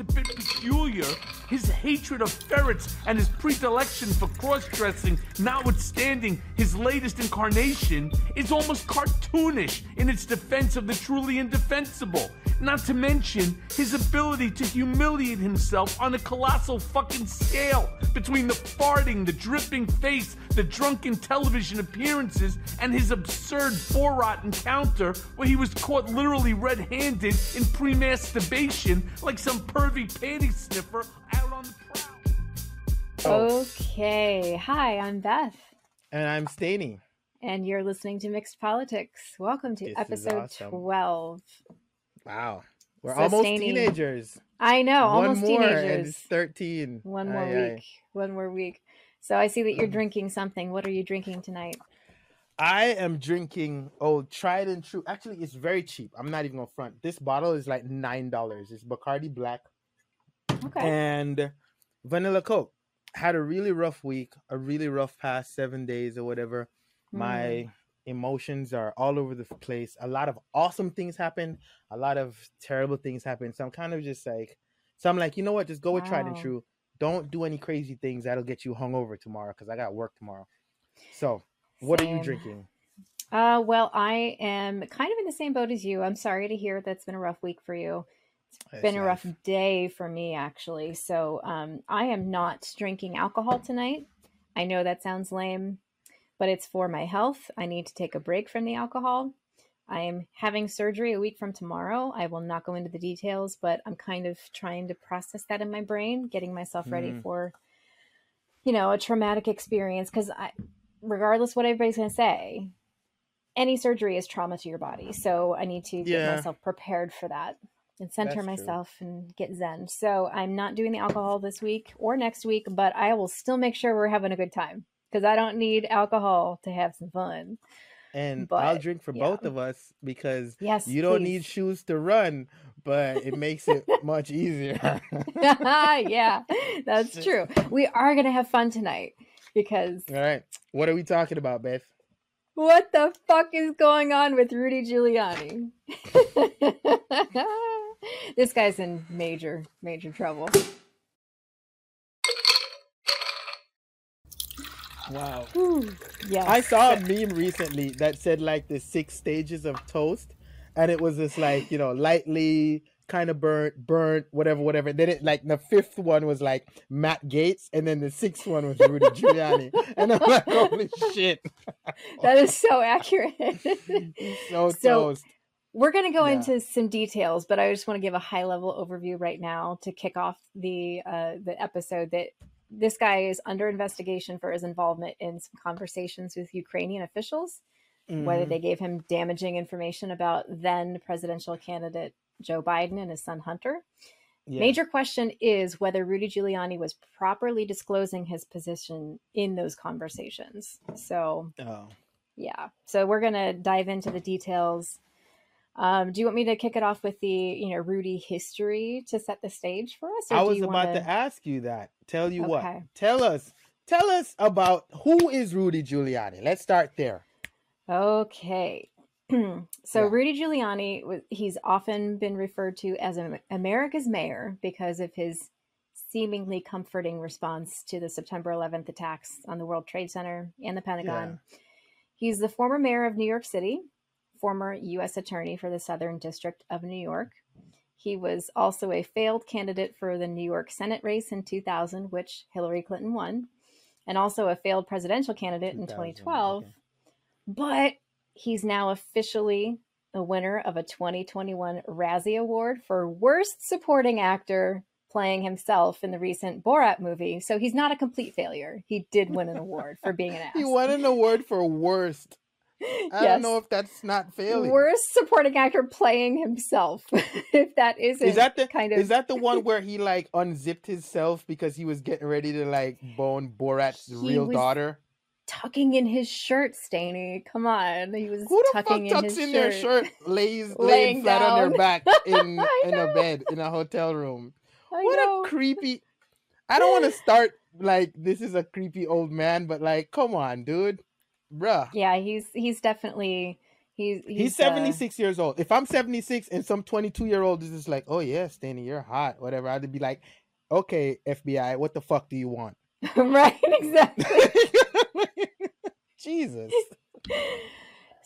a bit peculiar, his hatred of ferrets and his predilection for cross dressing, notwithstanding his latest incarnation, is almost cartoonish in its defense of the truly indefensible. Not to mention his ability to humiliate himself on a colossal fucking scale between the farting, the dripping face, the drunken television appearances, and his absurd Borat encounter where he was caught literally red handed in pre masturbation like some pervy panty sniffer out on the prowl. Okay. Hi, I'm Beth, And I'm Staney. and you're listening to Mixed Politics. Welcome to This episode awesome. 12. Wow. We're almost teenagers. I know, One almost more teenagers. it's 13. One more Aye, aye. week. One more week. So I see that you're drinking something. What are you drinking tonight? I am drinking oh tried and true. Actually, it's very cheap. I'm not even gonna front. This bottle is like nine dollars. It's Bacardi Black Okay. and vanilla Coke. Had a really rough week, a really rough past seven days or whatever. My Mm. Emotions are all over the place. A lot of awesome things happen, a lot of terrible things happen. So I'm kind of just like, so I'm like, you know what? Just go with tried and true. Don't do any crazy things that'll get you hungover tomorrow because I got work tomorrow. So, what are you drinking? Uh, well, I am kind of in the same boat as you. I'm sorry to hear that's been a rough week for you. It's been a rough day for me, actually. So, um, I am not drinking alcohol tonight. I know that sounds lame, but it's for my health. I need to take a break from the alcohol. I am having surgery a week from tomorrow. I will not go into the details, but I'm kind of trying to process that in my brain, getting myself ready Mm. for, you know, a traumatic experience. Because I, regardless what everybody's going to say, any surgery is trauma to your body. So I need to get Yeah. myself prepared for that and center That's true. myself and get zen. So I'm not doing the alcohol this week or next week, but I will still make sure we're having a good time because I don't need alcohol to have some fun. And I'll drink for yeah. both of us because Yes, you don't please. need shoes to run, but it makes it much easier. yeah, that's true. We are going to have fun tonight because All right. What are we talking about, Beth? what the fuck is going on with Rudy Giuliani? this guy's in major, major trouble. Wow. Whew. Yes. I saw a meme recently that said like the six stages of toast, and it was just like you know lightly kind of burnt, burnt, whatever, whatever. Then it like the fifth one was like Matt Gaetz, and then the sixth one was Rudy Giuliani, and I'm like, holy shit, that is so accurate. So, So, toast. We're going to go Yeah. into some details, but I just want to give a high level overview right now to kick off the uh, the episode. That this guy is under investigation for his involvement in some conversations with Ukrainian officials, whether Mhm. they gave him damaging information about then presidential candidate Joe Biden and his son Hunter. Yeah. Major question is whether Rudy Giuliani was properly disclosing his position in those conversations. So Oh. yeah so we're gonna dive into the details um, do you want me to kick it off with the you know rudy history to set the stage for us I was about wanna... to ask you that. Tell you what. Okay. Tell us. Tell us about who is Rudy Giuliani. Let's start there. okay so Yeah. rudy giuliani he's often been referred to as america's mayor because of his seemingly comforting response to the september 11th attacks on the world trade center and the pentagon he's the former mayor of new york city former u.s attorney for the southern district of new york He was also a failed candidate for the New York Senate race in 2000, which Hillary Clinton won, and also a failed presidential candidate in 2012. okay. But he's now officially the winner of a 2021 Razzie Award for Worst Supporting Actor playing himself in the recent Borat movie. So he's not a complete failure. He did win an award for being an ass. He won an award for worst. I don't know if that's not failing. Worst supporting actor playing himself. if that isn't Is that the kind of Is that the one where he like unzipped himself because he was getting ready to like bone Borat's He real daughter? tucking in his shirt, Staney? Come on, he was Who the tucking fuck in tucks his in shirt. their shirt, lays Laying flat on down. their back in in a bed in a hotel room? I What know. a creepy! I don't want to start like this is a creepy old man, but like, come on, dude, bruh. yeah, he's he's definitely He's He's, he's, uh, 76 years old. If I'm 76 and some 22 year old is just like, oh yeah, Stanley, you're hot, whatever, I'd be like, okay, FBI, what the fuck do you want? right, exactly. Jesus.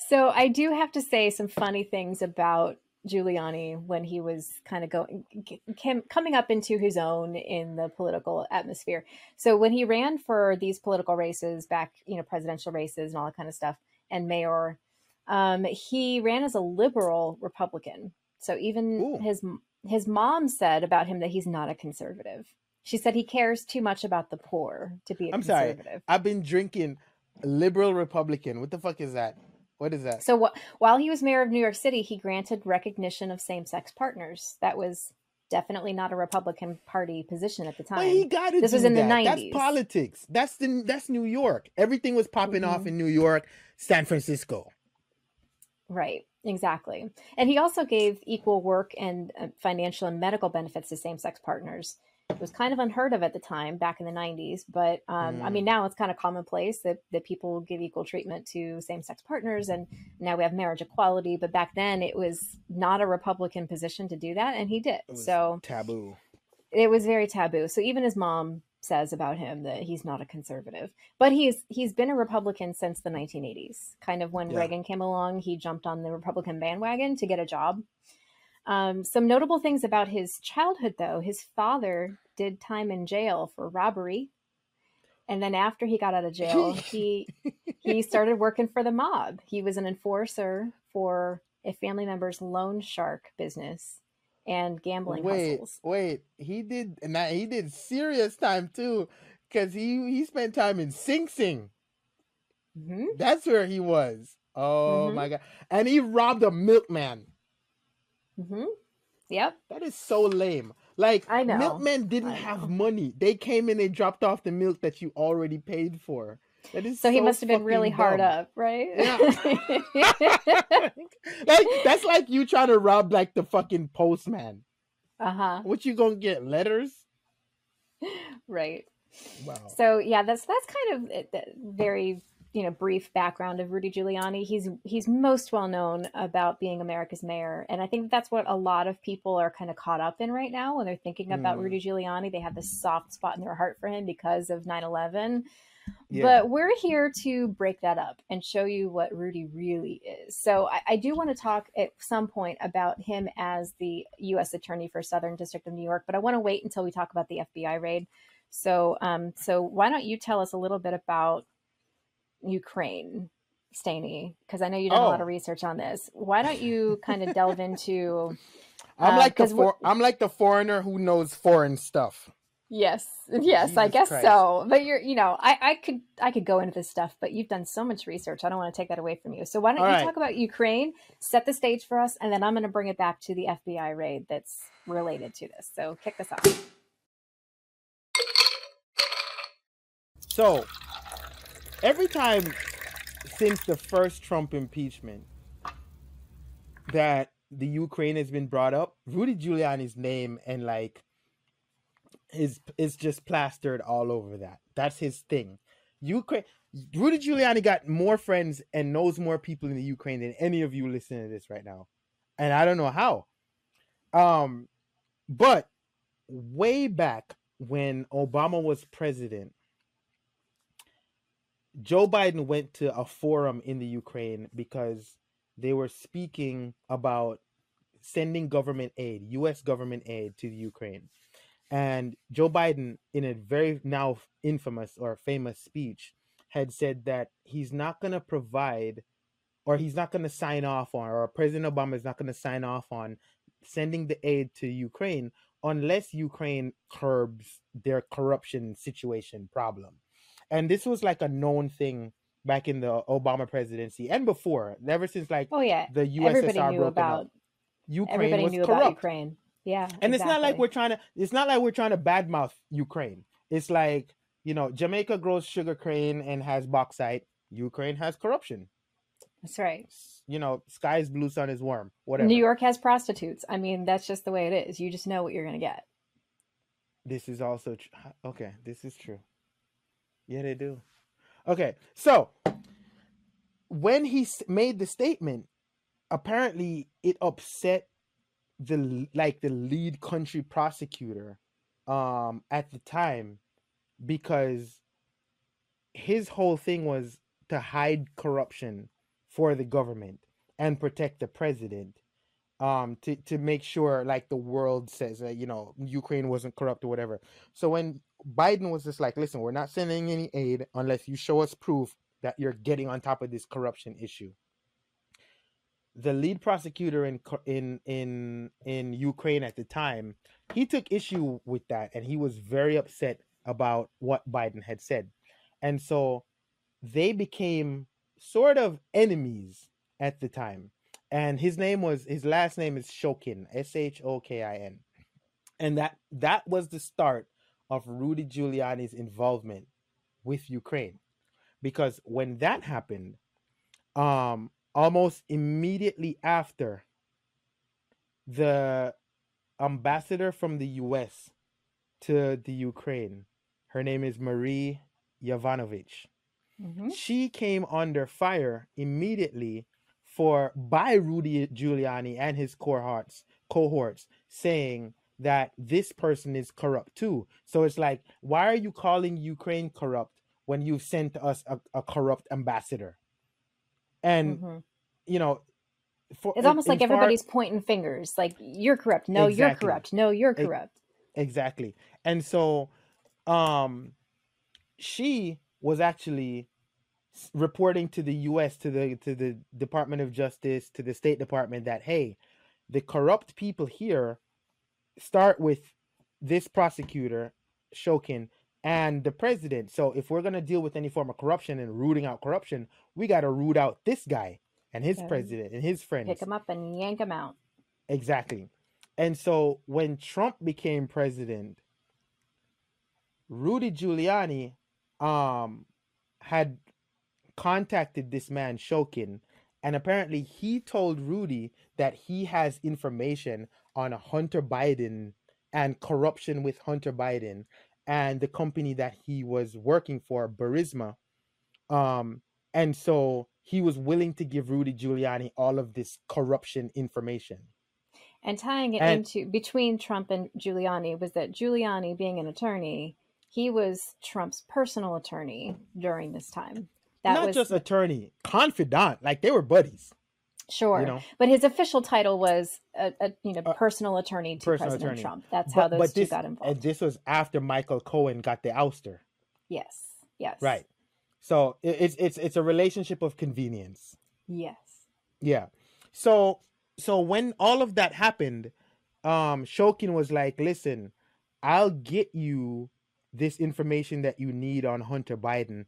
So I do have to say some funny things about Giuliani when he was kind of going came, coming up into his own in the political atmosphere. So when he ran for these political races back, you know, presidential races and all that kind of stuff, and mayor, um, he ran as a liberal Republican. So even Ooh. his his mom said about him that he's not a conservative. She said he cares too much about the poor to be a I'm sorry. I've been drinking liberal Republican. What the fuck is that? What is that? So wh- while he was mayor of New York City, he granted recognition of same-sex partners. That was definitely not a Republican Party position at the time. Well, he got to This was in the that. That's politics. That's the that's New York. Everything was popping off Mhm. in New York, San Francisco. Right, exactly. And he also gave equal work and uh, financial and medical benefits to same-sex partners. It was kind of unheard of at the time, back in the '90s. But um, I Mm. mean, now it's kind of commonplace that that people give equal treatment to same-sex partners, and now we have marriage equality. But back then, it was not a Republican position to do that, and he did. It was So taboo. it was very taboo. So even his mom says about him that he's not a conservative, but he's he's been a Republican since the 1980s. Kind of when Yeah. Reagan came along, he jumped on the Republican bandwagon to get a job. Um, some notable things about his childhood, though, his father did time in jail for robbery, and then after he got out of jail, he he started working for the mob. He was an enforcer for a family member's loan shark business and gambling Wait, hustles. wait. He did and that he did serious time too, because he he spent time in Sing Sing. hmm That's where he was. Oh Mhm. my god! And he robbed a milkman. Hmm Yep. That is so lame. Like I know. milkmen didn't I have money. They came in and dropped off the milk that you already paid for. That is So he must have been really fucking hard up, right? Yeah. like that's like you trying to rob like the fucking postman. uh huh. What you gonna get? Letters? Right. Wow. So yeah, that's that's kind of a very you know brief background of Rudy Giuliani. He's he's most well known about being America's mayor, and I think that's what a lot of people are kind of caught up in right now when they're thinking about Mm. Rudy Giuliani. They have this soft spot in their heart for him because of 9/11. Yeah. But we're here to break that up and show you what Rudy really is. So I, I do want to talk at some point about him as the U.S. Attorney for Southern District of New York, but I want to wait until we talk about the FBI raid. So, um, so why don't you tell us a little bit about Ukraine, Staney? Because I know you did done a lot Oh. of research on this. Why don't you kind of delve into? I'm uh, like the 'cause we're- for- I'm like the foreigner who knows foreign stuff. Yes, yes, I guess Christ. so. But you're, you know, I, I could, I could go into this stuff, but you've done so much research. I don't want to take that away from you. So why don't All you right. talk about Ukraine, set the stage for us, and then I'm going to bring it back to the FBI raid that's related to this. So kick this off. So every time since the first Trump impeachment that the Ukraine has been brought up, Rudy Giuliani's name and like is is just plastered all over that. That's his thing. Ukraine Rudy Giuliani got more friends and knows more people in the Ukraine than any of you listening to this right now. And I don't know how. Um but way back when Obama was president, Joe Biden went to a forum in the Ukraine because they were speaking about sending government aid, US government aid to the Ukraine. And Joe Biden, in a very now infamous or famous speech, had said that he's not going to provide or he's not going to sign off on, or President Obama is not going to sign off on sending the aid to Ukraine unless Ukraine curbs their corruption situation problem. And this was like a known thing back in the Obama presidency and before, ever since like Oh yeah, the USSR everybody knew broken about. up. Ukraine Everybody was knew corrupt. about Ukraine. Yeah, And it's not like we're trying to it's not like we're trying to badmouth Ukraine. It's like, you know, Jamaica grows sugar cane and has bauxite. Ukraine has corruption. That's right. You know, sky's blue, sun is warm. Whatever. New York has prostitutes. I mean, that's just the way it is. You just know what you're going to get. This is also tr- okay. This is true. Yeah, they do. Okay, so when he made the statement, apparently it upset the like the lead country prosecutor um at the time because his whole thing was to hide corruption for the government and protect the president um to to make sure like the world says that you know Ukraine wasn't corrupt or whatever. So when Biden was just like, listen, we're not sending any aid unless you show us proof that you're getting on top of this corruption issue. The lead prosecutor in in in in Ukraine at the time, he took issue with that and he was very upset about what Biden had said. And so they became sort of enemies at the time. And his name was his last name is Shokin, S H O K I N. And that that was the start of Rudy Giuliani's involvement with Ukraine. Because when that happened, um almost immediately after the ambassador from the US to the Ukraine, her name is Marie Yovanovitch. Mm-hmm. She came under fire immediately for by Rudy Giuliani and his cohorts cohorts saying that this person is corrupt too. So it's like, why are you calling Ukraine corrupt when you've sent us a, a corrupt ambassador? And mm-hmm. you know, for, it's almost like everybody's pointing fingers, like you're corrupt. No, exactly. you're corrupt. No, you're corrupt. Exactly. And so, um, she was actually reporting to the U.S. to the to the Department of Justice to the State Department that hey, the corrupt people here start with this prosecutor Shokin and the president. So if we're gonna deal with any form of corruption and rooting out corruption, we got to root out this guy and his president and his friends. Pick him up and yank him out. Exactly. And so when Trump became president, Rudy Giuliani um had contacted this man Shokin, and apparently he told Rudy that he has information on Hunter Biden and corruption with Hunter Biden and the company that he was working for, Burisma. Um, and so he was willing to give Rudy Giuliani all of this corruption information. And tying it and, into between Trump and Giuliani was that Giuliani, being an attorney, he was Trump's personal attorney during this time. That not was, just attorney, confidant. Like they were buddies. Sure, you know? but his official title was a, a you know personal attorney to personal President attorney. Trump. That's but, how those two this, got involved. And this was after Michael Cohen got the ouster. Yes. Yes. Right. So it's it's it's a relationship of convenience. Yes. Yeah. So so when all of that happened, um Shokin was like, "Listen, I'll get you this information that you need on Hunter Biden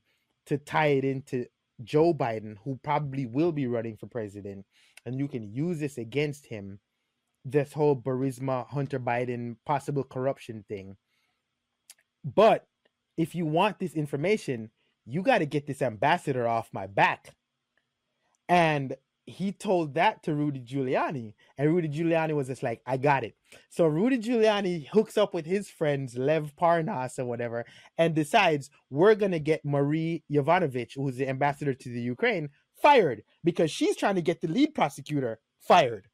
to tie it into Joe Biden, who probably will be running for president, and you can use this against him. This whole Burisma Hunter Biden possible corruption thing. But if you want this information, you got to get this ambassador off my back. And he told that to Rudy Giuliani, and Rudy Giuliani was just like, I got it. So Rudy Giuliani hooks up with his friends, Lev Parnas and whatever, and decides we're going to get Marie Yovanovitch, who's the ambassador to the Ukraine, fired because she's trying to get the lead prosecutor fired.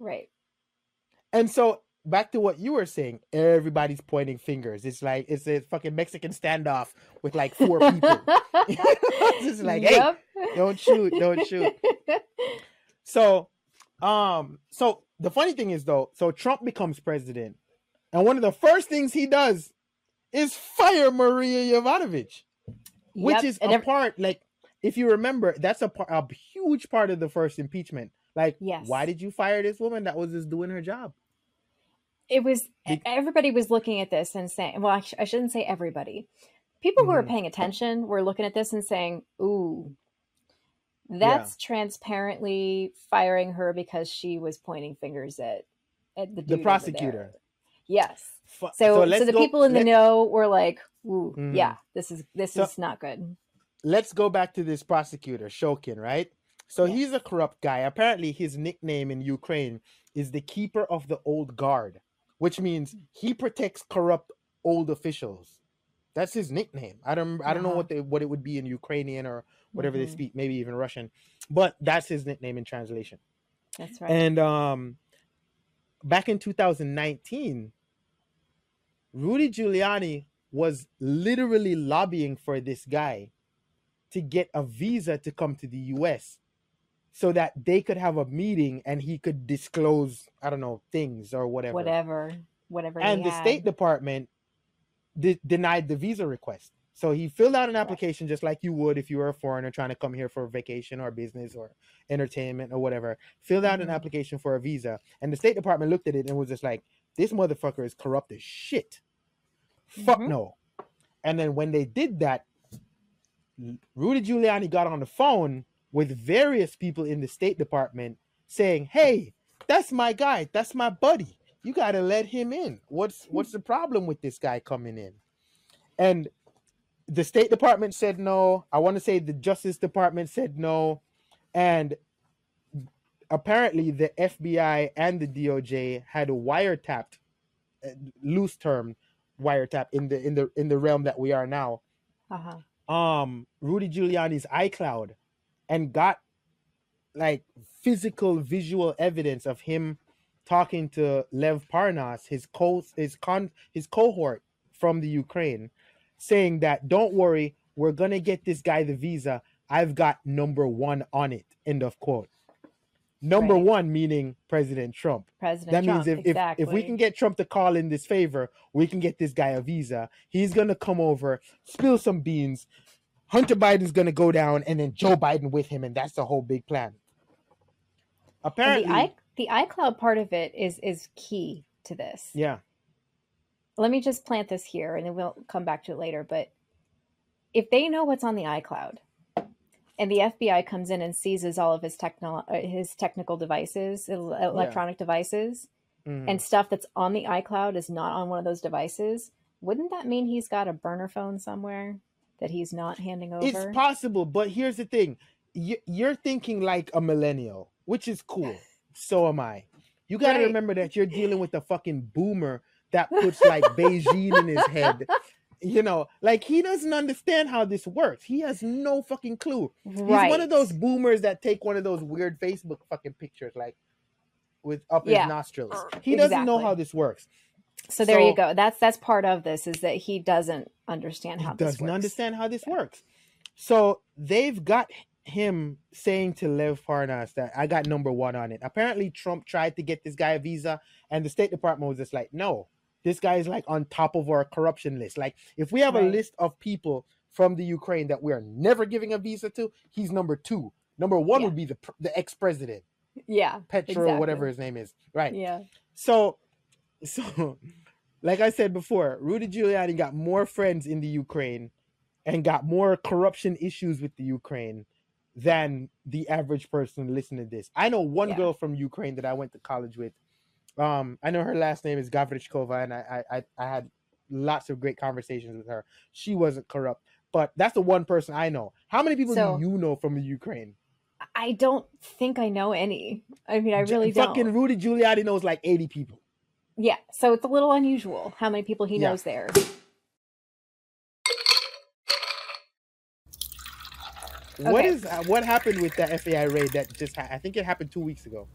Right. And so back to what you were saying, everybody's pointing fingers. It's like it's a fucking Mexican standoff with like four people. it's like, yep. hey, don't shoot, don't shoot. so, um, so the funny thing is though, so Trump becomes president, and one of the first things he does is fire Maria Yovanovitch, which yep. is and a every- part like if you remember, that's a part, a huge part of the first impeachment. Like, yes. why did you fire this woman that was just doing her job? It was everybody was looking at this and saying, well, I, shouldn't say everybody. People who mm-hmm. are paying attention were looking at this and saying, "Ooh, that's yeah. transparently firing her because she was pointing fingers at at the, the prosecutor." Yes. So, so, so the go, people in the know were like, "Ooh, mm-hmm. yeah, this is this so, is not good." Let's go back to this prosecutor, Shokin, right? So yes. he's a corrupt guy. Apparently, his nickname in Ukraine is the keeper of the old guard which means he protects corrupt old officials. That's his nickname. I don't I don't know what they what it would be in Ukrainian or whatever they Mhm. speak, maybe even Russian. But that's his nickname in translation. That's right. And um, back in 2019, Rudy Giuliani was literally lobbying for this guy to get a visa to come to the US so that they could have a meeting and he could disclose, I don't know, things or whatever. whatever, whatever. And the had. State Department de- denied the visa request. So he filled out an application just like you would if you were a foreigner trying to come here for vacation or business or entertainment or whatever. Filled out an Mhm. application for a visa, and the State Department looked at it and was just like, "This motherfucker is corrupt as shit." Fuck Mhm. no. And then when they did that, Rudy Giuliani got on the phone with various people in the State Department saying, "Hey, that's my guy. That's my buddy. You got to let him in. What's what's the problem with this guy coming in?" And the State Department said no. I want to say the Justice Department said no, and apparently the FBI and the DOJ had wiretapped, uh, loose term, wiretap in the in the in the realm that we are now Uh-huh. um Rudy Giuliani's iCloud and got like physical visual evidence of him talking to Lev Parnas, his co his con his cohort from the Ukraine, saying that don't worry, we're gonna get this guy the visa. I've got number one on it. End of quote. Number Right. one meaning President Trump. President That Trump. means if, exactly. if if we can get Trump to call in this favor, we can get this guy a visa. He's gonna come over, spill some beans. Hunter Biden's gonna go down, and then Joe Biden with him, and that's the whole big plan. And Apparently, the i the iCloud part of it is is key to this. yeah, Let me just plant this here, and then we'll come back to it later. But if they know what's on the iCloud, and the FBI comes in and seizes all of his techno uh, his technical devices, el- electronic devices, mhm. and stuff that's on the iCloud is not on one of those devices, wouldn't that mean he's got a burner phone somewhere that he's not handing over? it's possible. But here's the thing: you, you're thinking like a millennial, which is cool. So am I. You got to Right. remember that you're dealing with a fucking boomer that puts like Beijing in his head. You know, like he doesn't understand how this works. He has no fucking clue. He's one of those boomers that take one of those weird Facebook fucking pictures, like with up Yeah. his nostrils. Er, he doesn't know how this works. So there you go. That's that's part of this is that he doesn't understand how this doesn't works. understand how this works. So they've got him saying to Lev Parnas that I got number one on it. Apparently, Trump tried to get this guy a visa, and the State Department was just like, no, this guy is like on top of our corruption list. Like, if we have a list of people from the Ukraine that we are never giving a visa to, he's number two. Number one Yeah. would be the the ex president Yeah. Petro, exactly. whatever his name is. Right. Yeah. So, so, like I said before, Rudy Giuliani got more friends in the Ukraine and got more corruption issues with the Ukraine than the average person listening to this. I know one Yeah. girl from Ukraine that I went to college with. Um, I know her last name is Gavrichkova, and I, I, I, I had lots of great conversations with her. She wasn't corrupt, but that's the one person I know. How many people So- do you know from the Ukraine? I don't think I know any. I mean, I really fucking don't. Fucking Rudy Giuliani knows like 80 people. Yeah. So it's a little unusual how many people he Yeah. knows there. What Okay. is uh, what happened with that FBI raid that just ha- I think it happened 2 weeks ago.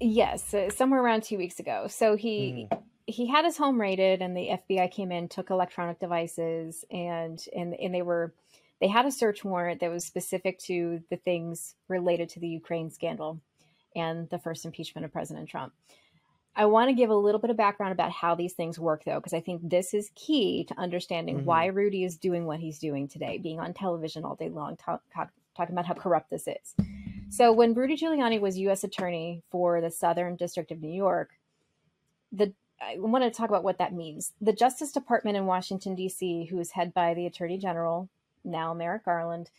Yes, uh, somewhere around two weeks ago. So he he had his home raided, and the FBI came in, took electronic devices, and and and they were they had a search warrant that was specific to the things related to the Ukraine scandal and the first impeachment of President Trump. I want to give a little bit of background about how these things work, though, because I think this is key to understanding Mhm. why Rudy is doing what he's doing today, being on television all day long, talk, talk, talking about how corrupt this is. So, when Rudy Giuliani was U.S. Attorney for the Southern District of New York, the I want to talk about what that means. The Justice Department in Washington, D.C., who is head by the Attorney General, now Merrick Garland,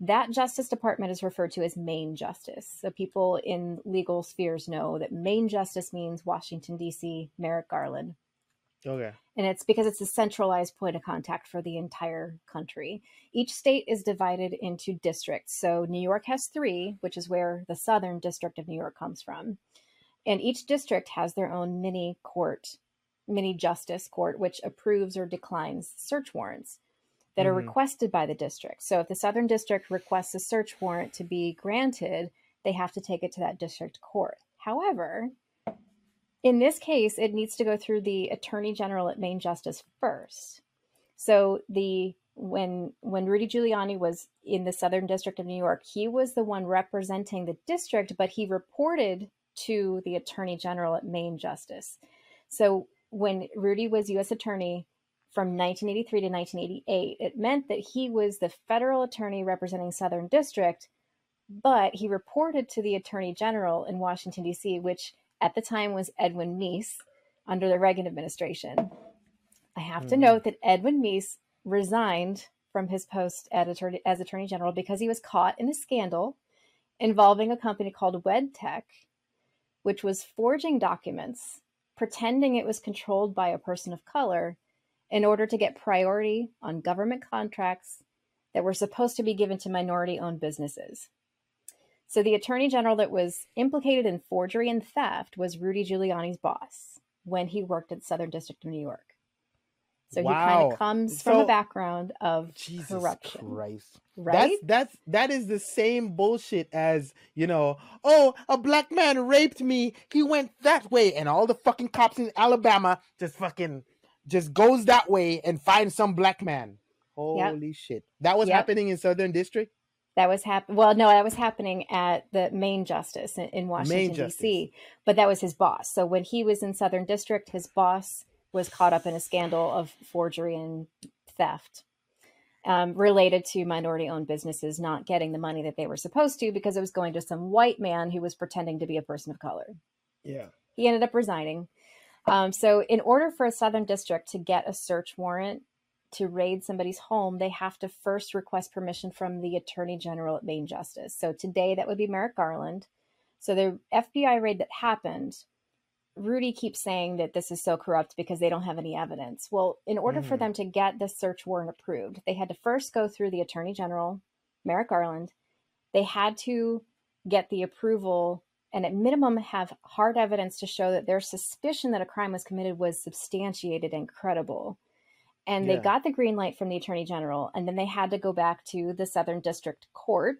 that Justice Department is referred to as Main Justice. So people in legal spheres know that Main Justice means Washington, D.C., Merrick Garland. Okay. And it's because it's a centralized point of contact for the entire country. Each state is divided into districts. So New York has three, which is where the Southern District of New York comes from. And each district has their own mini court, mini justice court, which approves or declines search warrants. That are Mhm. requested by the district. So if the Southern District requests a search warrant to be granted, they have to take it to that district court. However, in this case, it needs to go through the Attorney General at Main Justice first. So the when when Rudy Giuliani was in the Southern District of New York, he was the one representing the district, but he reported to the Attorney General at Main Justice. So when Rudy was U.S. Attorney from 1983 to 1988, it meant that he was the federal attorney representing Southern District, but he reported to the Attorney General in Washington, D.C., which at the time was Edwin Meese under the Reagan administration. I have to Mhm. note that Edwin Meese resigned from his post at attorney, as Attorney General because he was caught in a scandal involving a company called WedTech, which was forging documents, pretending it was controlled by a person of color in order to get priority on government contracts that were supposed to be given to minority owned businesses. So the attorney general that was implicated in forgery and theft was Rudy Giuliani's boss when he worked at Southern District of New York. So he kind of comes from a background of Jesus corruption, Christ. right? That's that's that is the same bullshit as you know. Oh, a black man raped me. He went that way, and all the fucking cops in Alabama just fucking just goes that way and finds some black man. Holy shit! That was Yep. happening in Southern District. That was happening. Well, no, that was happening at the main justice in, in Washington D.C. But that was his boss. So when he was in Southern District, his boss was caught up in a scandal of forgery and theft um, related to minority-owned businesses not getting the money that they were supposed to because it was going to some white man who was pretending to be a person of color. Yeah. He ended up resigning. Um, so, in order for a Southern District to get a search warrant to raid somebody's home, they have to first request permission from the Attorney General at Main Justice. So, today that would be Merrick Garland. So, the FBI raid that happened, Rudy keeps saying that this is so corrupt because they don't have any evidence. Well, in order for Mhm. them to get this search warrant approved, they had to first go through the Attorney General, Merrick Garland. They had to get the approval and at minimum have hard evidence to show that their suspicion that a crime was committed was substantiated and credible. And they got the green light from the attorney general, and then they had to go back to the Southern District Court,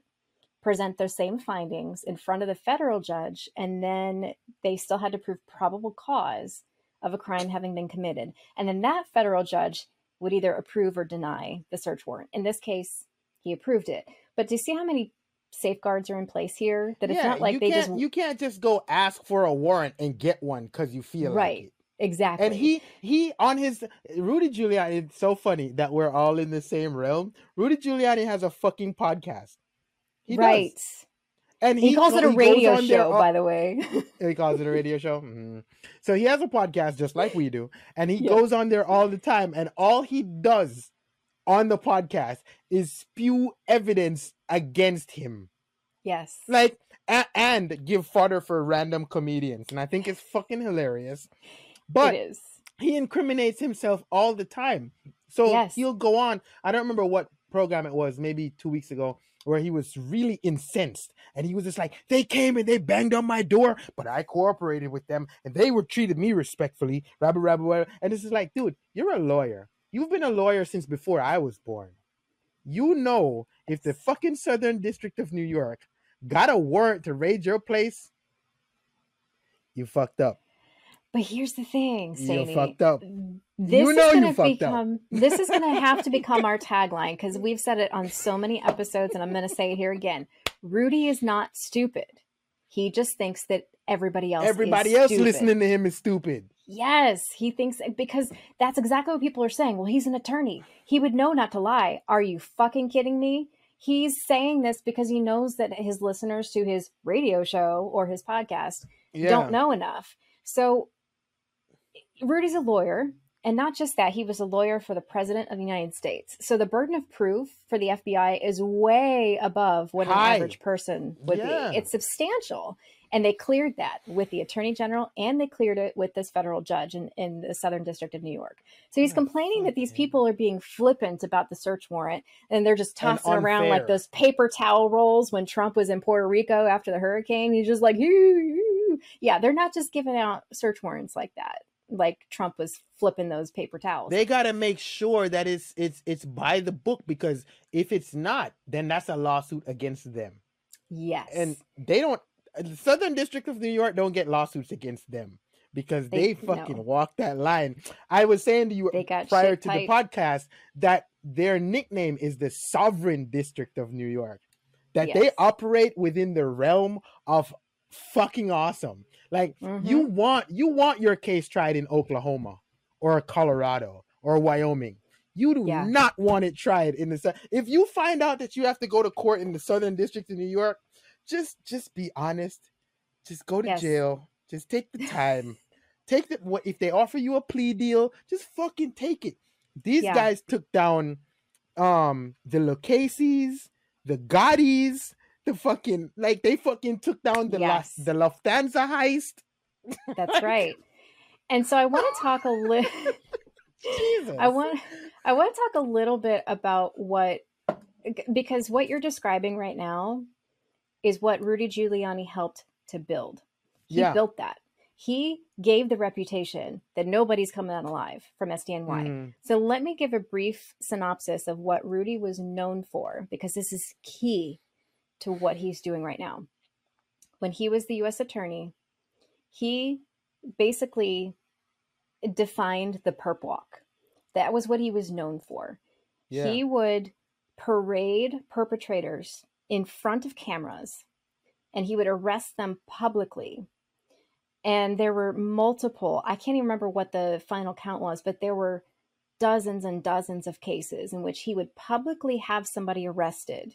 present those same findings in front of the federal judge, and then they still had to prove probable cause of a crime having been committed. And then that federal judge would either approve or deny the search warrant. In this case, he approved it. But do you see how many safeguards are in place here? That it's not like they just you can't just go ask for a warrant and get one because you feel Right. like it. exactly. And he he on his Rudy Giuliani. It's so funny that we're all in the same realm. Rudy Giuliani has a fucking podcast. He right. does, and He, calls it a radio show, by the way. He calls it a radio show. Mhm. So he has a podcast just like we do, and he Yeah. goes on there all the time. And all he does on the podcast is spew evidence against him, yes. like a- and give fodder for random comedians. And I think it's fucking hilarious. But he incriminates himself all the time. So Yes. he'll go on. I don't remember what program it was, maybe two weeks ago, where he was really incensed and he was just like, they came and they banged on my door, but I cooperated with them and they were treated me respectfully. Rabba, rabba, rabba. And this is like, dude, you're a lawyer. You've been a lawyer since before I was born. You know, if the fucking Southern District of New York got a warrant to raid your place, you fucked up. But here's the thing, Sammy. You fucked up. This You is know you gonna fucked up. become this is gonna have to become our tagline because we've said it on so many episodes, and I'm gonna say it here again. Rudy is not stupid. He just thinks that everybody else Everybody is else stupid. listening to him is stupid. Yes, he thinks eh, because that's exactly what people are saying. Well, he's an attorney. He would know not to lie. Are you fucking kidding me? He's saying this because he knows that his listeners to his radio show or his podcast Yeah. don't know enough. So Rudy's a lawyer, and not just that, he was a lawyer for the president of the United States. So the burden of proof for the FBI is way above what High. an average person would Yeah. be. It's substantial. And they cleared that with the attorney general and they cleared it with this federal judge in, in the Southern District of New York. So he's Yeah, complaining that these people are being flippant about the search warrant and they're just tossing around like those paper towel rolls when Trump was in Puerto Rico after the hurricane. He's just like, "Hoo, hoo." yeah, they're not just giving out search warrants like that. like Trump was flipping those paper towels. They got to make sure that it's it's it's by the book because if it's not, then that's a lawsuit against them. yes. And they don't. The Southern District of New York don't get lawsuits against them because they, They- fucking no. walk that line. I was saying to you prior to tight. the podcast that their nickname is the Sovereign District of New York. That they operate within the realm of fucking awesome. Like Mm-hmm. you want you want your case tried in Oklahoma or Colorado or Wyoming. You do Yeah. not want it tried in the if you find out that you have to go to court in the Southern District of New York, just just be honest. Just go to Yes. jail. Just take the time. take the what if they offer you a plea deal, just fucking take it. These Yeah. guys took down um the Lucases, the Gottis, the fucking like they fucking took down the Yes. La- the Lufthansa heist. That's right. And so I want to talk a little. Jesus. I want I want to talk a little bit about what because what you're describing right now is what Rudy Giuliani helped to build. He Yeah. built that. He gave the reputation that nobody's coming out alive from SDNY. Mhm. So let me give a brief synopsis of what Rudy was known for because this is key to what he's doing right now. When he was the US attorney, he basically defined the perp walk. That was what he was known for. Yeah. He would parade perpetrators in front of cameras and he would arrest them publicly. And there were multiple, I can't even remember what the final count was, but there were dozens and dozens of cases in which he would publicly have somebody arrested.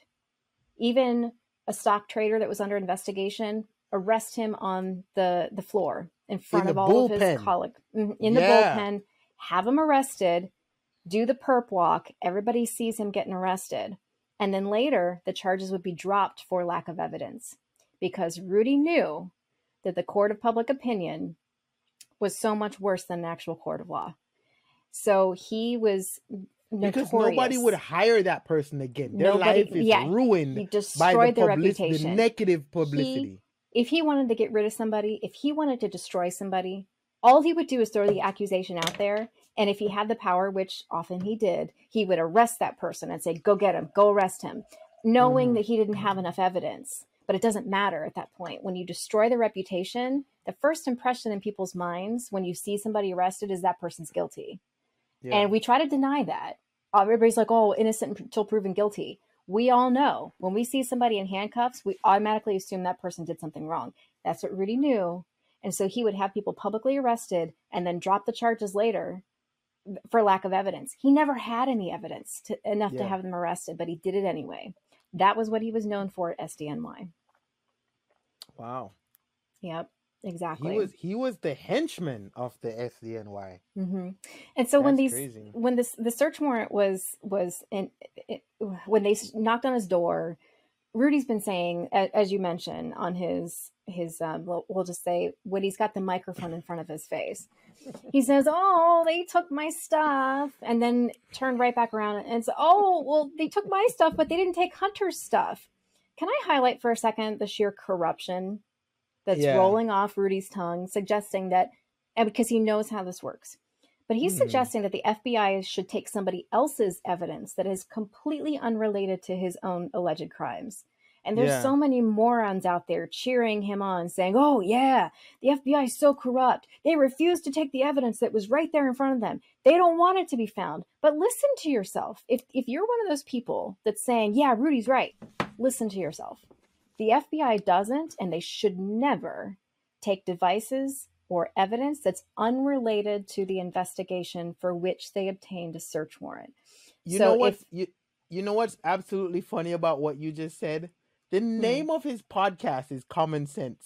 Even a stock trader that was under investigation, arrest him on the, the floor in front the of all of his colleagues Mhm, in the Yeah. bullpen, have him arrested, do the perp walk. Everybody sees him getting arrested. And then later, the charges would be dropped for lack of evidence because Rudy knew that the court of public opinion was so much worse than an actual court of law. So he was because nobody would hire that person again. Their Nobody- life is yeah, ruined He by the, destroyed the public- the reputation. negative publicity. if he wanted to get rid of somebody, if he wanted to destroy somebody, all he would do is throw the accusation out there. And if he had the power, which often he did, he would arrest that person and say, go get him, go arrest him, knowing Mhm. that he didn't have enough evidence. But it doesn't matter at that point. When you destroy the reputation, the first impression in people's minds when you see somebody arrested is that person's guilty. Yeah. And we try to deny that. Everybody's like, oh, innocent until proven guilty. We all know when we see somebody in handcuffs, we automatically assume that person did something wrong. That's what Rudy knew. And so he would have people publicly arrested and then drop the charges later for lack of evidence. He never had any evidence to, enough to have them arrested, but he did it anyway. That was what he was known for at SDNY. wow. Yep, exactly. He was he was the henchman of the SDNY. hmm And so when these crazy. when this the search warrant was was in it, when they knocked on his door, Rudy's been saying, as you mentioned, on his his um, we'll, we'll just say when he's got the microphone in front of his face, he says, "Oh, they took my stuff," and then turned right back around and said, "Oh, well, they took my stuff, but they didn't take Hunter's stuff." Can I highlight for a second the sheer corruption that's Yeah. rolling off Rudy's tongue, suggesting that, and because he knows how this works. But he's Mhm. suggesting that the FBI should take somebody else's evidence that is completely unrelated to his own alleged crimes. And there's Yeah. so many morons out there cheering him on, saying, Oh, yeah, the FBI is so corrupt. They refuse to take the evidence that was right there in front of them. They don't want it to be found. But listen to yourself. If, if you're one of those people that's saying, Yeah, Rudy's right, listen to yourself. The FBI doesn't, and they should never take devices or evidence that's unrelated to the investigation for which they obtained a search warrant. You So know what? if- You you know what's absolutely funny about what you just said? The Hmm. name of his podcast is Common Sense.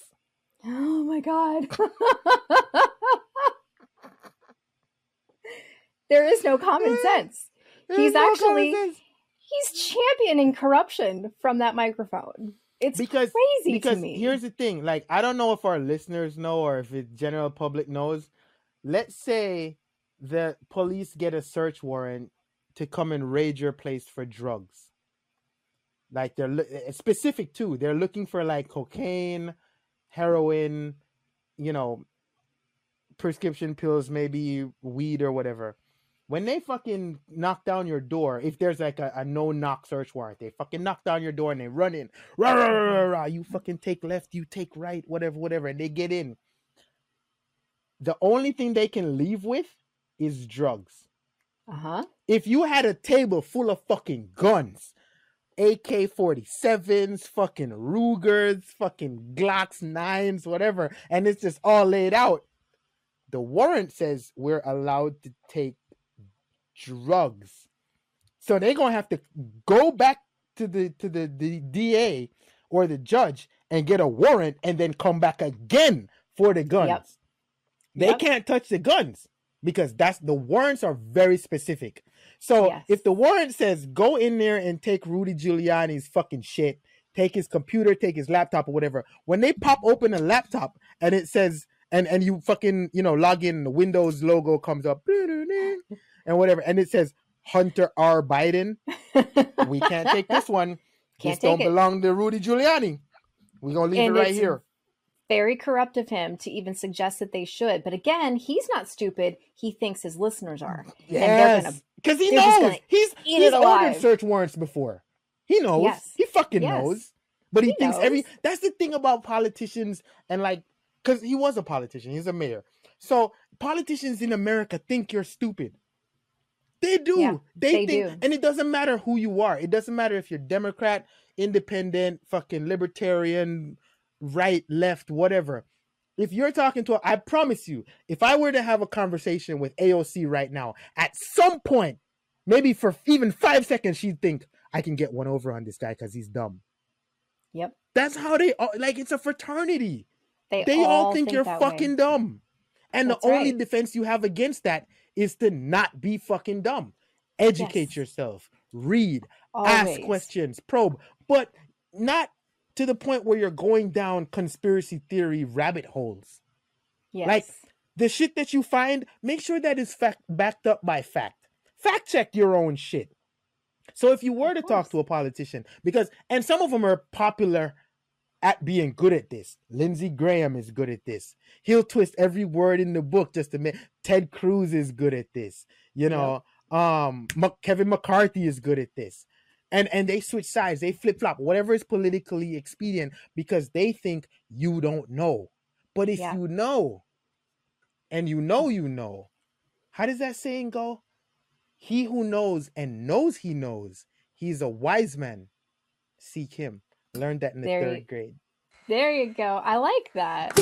Oh my god. there is no common sense. There's He's no actually- sense. He's championing corruption from that microphone. It's because crazy because to me. here's the thing like i don't know if our listeners know or if the general public knows let's say the police get a search warrant to come and raid your place for drugs like they're loo- it's specific too they're looking for like cocaine heroin you know prescription pills, maybe weed or whatever. When they fucking knock down your door, if there's like a, a no knock search warrant, they fucking knock down your door and they run in. Rah, rah, rah, rah, rah. You fucking take left, you take right, whatever, whatever, and they get in. The only thing they can leave with is drugs. Uh huh. If you had a table full of fucking guns, AK 47s, fucking Rugers, fucking Glocks 9s, whatever, and it's just all laid out, the warrant says we're allowed to take drugs. So they're gonna have to go back to the to the, the DA or the judge and get a warrant and then come back again for the guns. Yep. They Yep. can't touch the guns because that's the warrants are very specific. So Yes. if the warrant says go in there and take Rudy Giuliani's fucking shit, take his computer, take his laptop or whatever, when they pop open a laptop and it says and and you fucking you know log in, the Windows logo comes up and whatever, and it says Hunter R. Biden, we can't take this one. Can't this don't it. belong to Rudy Giuliani. We're gonna leave And it right here. Very corrupt of him to even suggest that they should. But again, he's not stupid. He thinks his listeners are. And they're gonna because he they're knows he's he's ordered search warrants before. He knows. Yes. He fucking Yes. knows. But he, He thinks every that's the thing about politicians and like because he was a politician, he's a mayor. So politicians in America think you're stupid. They do. Yeah, they, they think, do. and it doesn't matter who you are. It doesn't matter if you're Democrat, Independent, fucking Libertarian, right, left, whatever. If you're talking to, a, I promise you, if I were to have a conversation with AOC right now, at some point, maybe for even five seconds, she'd think I can get one over on this guy because he's dumb. Yep. That's how they are. Like it's a fraternity. They, They all, think, you're that way. fucking dumb. And That's the only right. defense you have against that is to not be fucking dumb. Educate Yes. yourself, read, Always. ask questions, probe, but not to the point where you're going down conspiracy theory rabbit holes. Yes. like- The shit that you find, make sure that is fact backed up by fact. Fact check your own shit. So if you were to talk to a politician, because and some of them are popular at being good at this. Lindsey Graham is good at this. He'll twist every word in the book just to make Ted Cruz is good at this. You know, um Kevin McCarthy is good at this. And and they switch sides, they flip-flop, whatever is politically expedient because they think you don't know. But if Yeah. you know and you know you know, how does that saying go? He who knows and knows he knows, he's a wise man. Seek him. Learned that in the There third you- grade. There you go. I like that.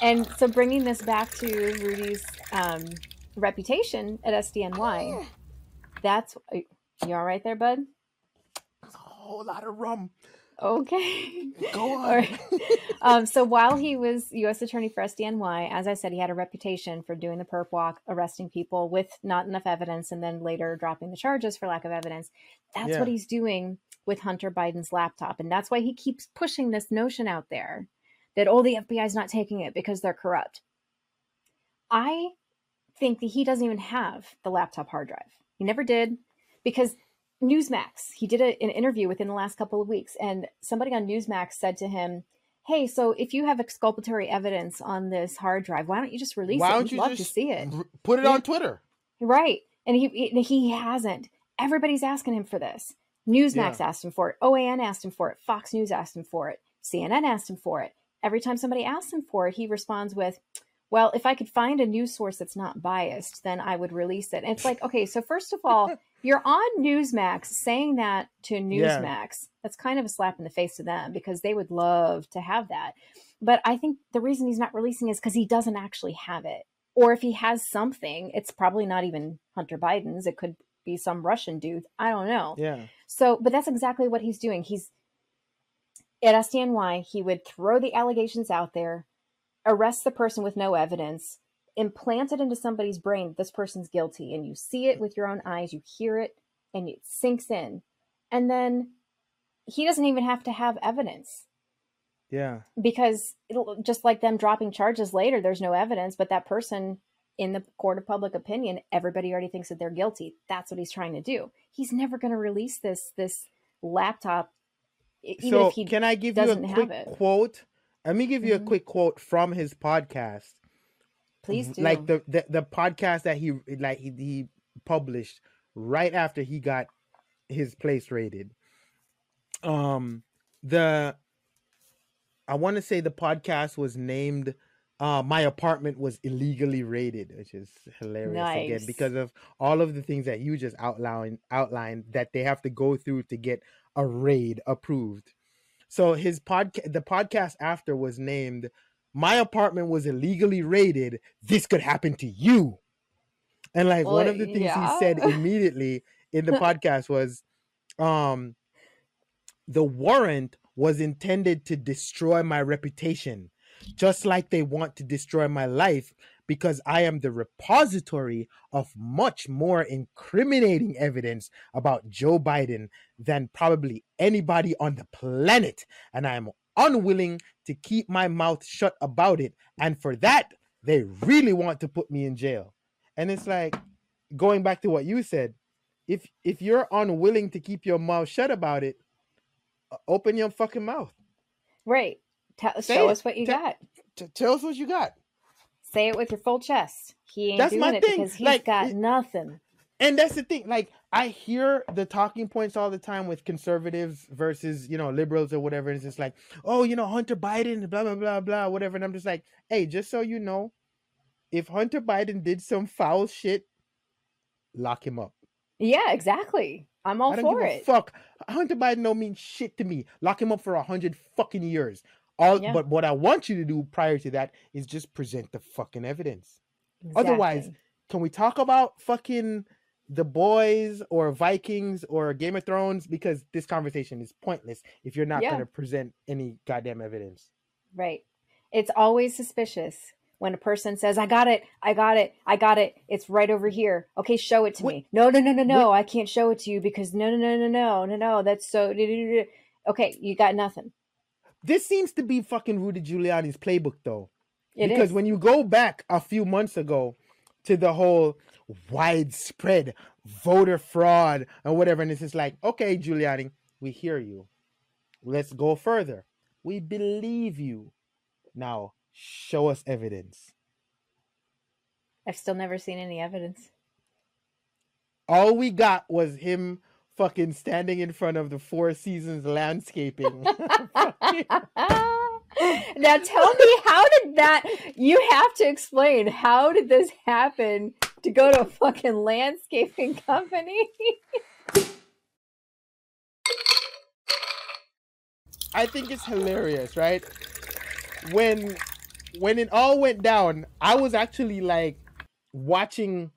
And so bringing this back to Rudy's um, reputation at SDNY, that's you all right there, bud? That's a whole lot of rum. Okay. Go on. right. um, so while he was U.S. Attorney for SDNY, as I said, he had a reputation for doing the perp walk, arresting people with not enough evidence, and then later dropping the charges for lack of evidence. That's Yeah. what he's doing with Hunter Biden's laptop, and that's why he keeps pushing this notion out there that oh, the FBI is not taking it because they're corrupt. I think that he doesn't even have the laptop hard drive. He never did because Newsmax, he did a, an interview within the last couple of weeks, and somebody on Newsmax said to him, Hey, so if you have exculpatory evidence on this hard drive, why don't you just release Why it? We'd you love to see it. put it Yeah. on Twitter? Right. And he he he hasn't. Everybody's asking him for this. Newsmax asked him for it. OAN asked him for it. Fox News asked him for it. CNN asked him for it. Every time somebody asks him for it, he responds with, Well, if I could find a news source that's not biased, then I would release it. And it's like, okay, so first of all, you're on Newsmax saying that to Yeah. Newsmax. That's kind of a slap in the face to them because they would love to have that. But I think the reason he's not releasing is because he doesn't actually have it. Or if he has something, it's probably not even Hunter Biden's. It could be some Russian dude. I don't know. Yeah. So, but that's exactly what he's doing. He's at SDNY, he would throw the allegations out there, arrest the person with no evidence, implant it into somebody's brain this person's guilty, and you see it with your own eyes, you hear it, and it sinks in. And then he doesn't even have to have evidence Yeah. because it'll just like them dropping charges later, there's no evidence, but that person in the court of public opinion, everybody already thinks that they're guilty. That's what he's trying to do. He's never going to release this this laptop, even so if he can I give you a quick quote Let me give you Mhm. a quick quote from his podcast. Please do. Like the, the the podcast that he like he, he published right after he got his place rated. Um the I want to say the podcast was named uh my apartment was illegally raided, which is hilarious again because of all of the things that you just outlined outlined that they have to go through to get a raid approved. So his podcast the podcast after was named My apartment was illegally raided. This could happen to you. And like one of the things yeah. he said immediately in the podcast was um the warrant was intended to destroy my reputation just like they want to destroy my life because I am the repository of much more incriminating evidence about Joe Biden than probably anybody on the planet. And I am unwilling to keep my mouth shut about it. And for that, they really want to put me in jail. And it's like going back to what you said, if if you're unwilling to keep your mouth shut about it, uh, open your fucking mouth. right. Tell show it. us what you got. T- tell us what you got. Say it with your full chest. He ain't That's doing my it thing, because he's like, got nothing. And that's the thing. Like I hear the talking points all the time with conservatives versus you know liberals or whatever. It's just like, oh, you know, Hunter Biden, blah blah blah blah, whatever. And I'm just like, hey, just so you know, if Hunter Biden did some foul shit, lock him up. Yeah, exactly. I'm all I don't for give a it. fuck. Hunter Biden don't mean shit to me. Lock him up for a hundred fucking years. All, Yeah. but what I want you to do prior to that is just present the fucking evidence. Otherwise, Can we talk about fucking the boys or Vikings or Game of Thrones? Because this conversation is pointless if you're not Yeah. going to present any goddamn evidence. Right. It's always suspicious when a person says, I got it, I got it, I got it. It's right over here. Okay, show it to What- me. No, no, no, no, no. I can't show it to you because no, no, no, no, no, no, no. That's so. Okay, you got nothing. This seems to be fucking Rudy Giuliani's playbook, though. It because is. when you go back a few months ago to the whole widespread voter fraud and whatever, and it's just like, okay, Giuliani, we hear you. Let's go further. We believe you. Now, show us evidence. I've still never seen any evidence. All we got was him fucking standing in front of the Four Seasons landscaping. now tell me how did that you have to explain how did this happen to go to a fucking landscaping company I think it's hilarious, right? When when it all went down, I was actually like watching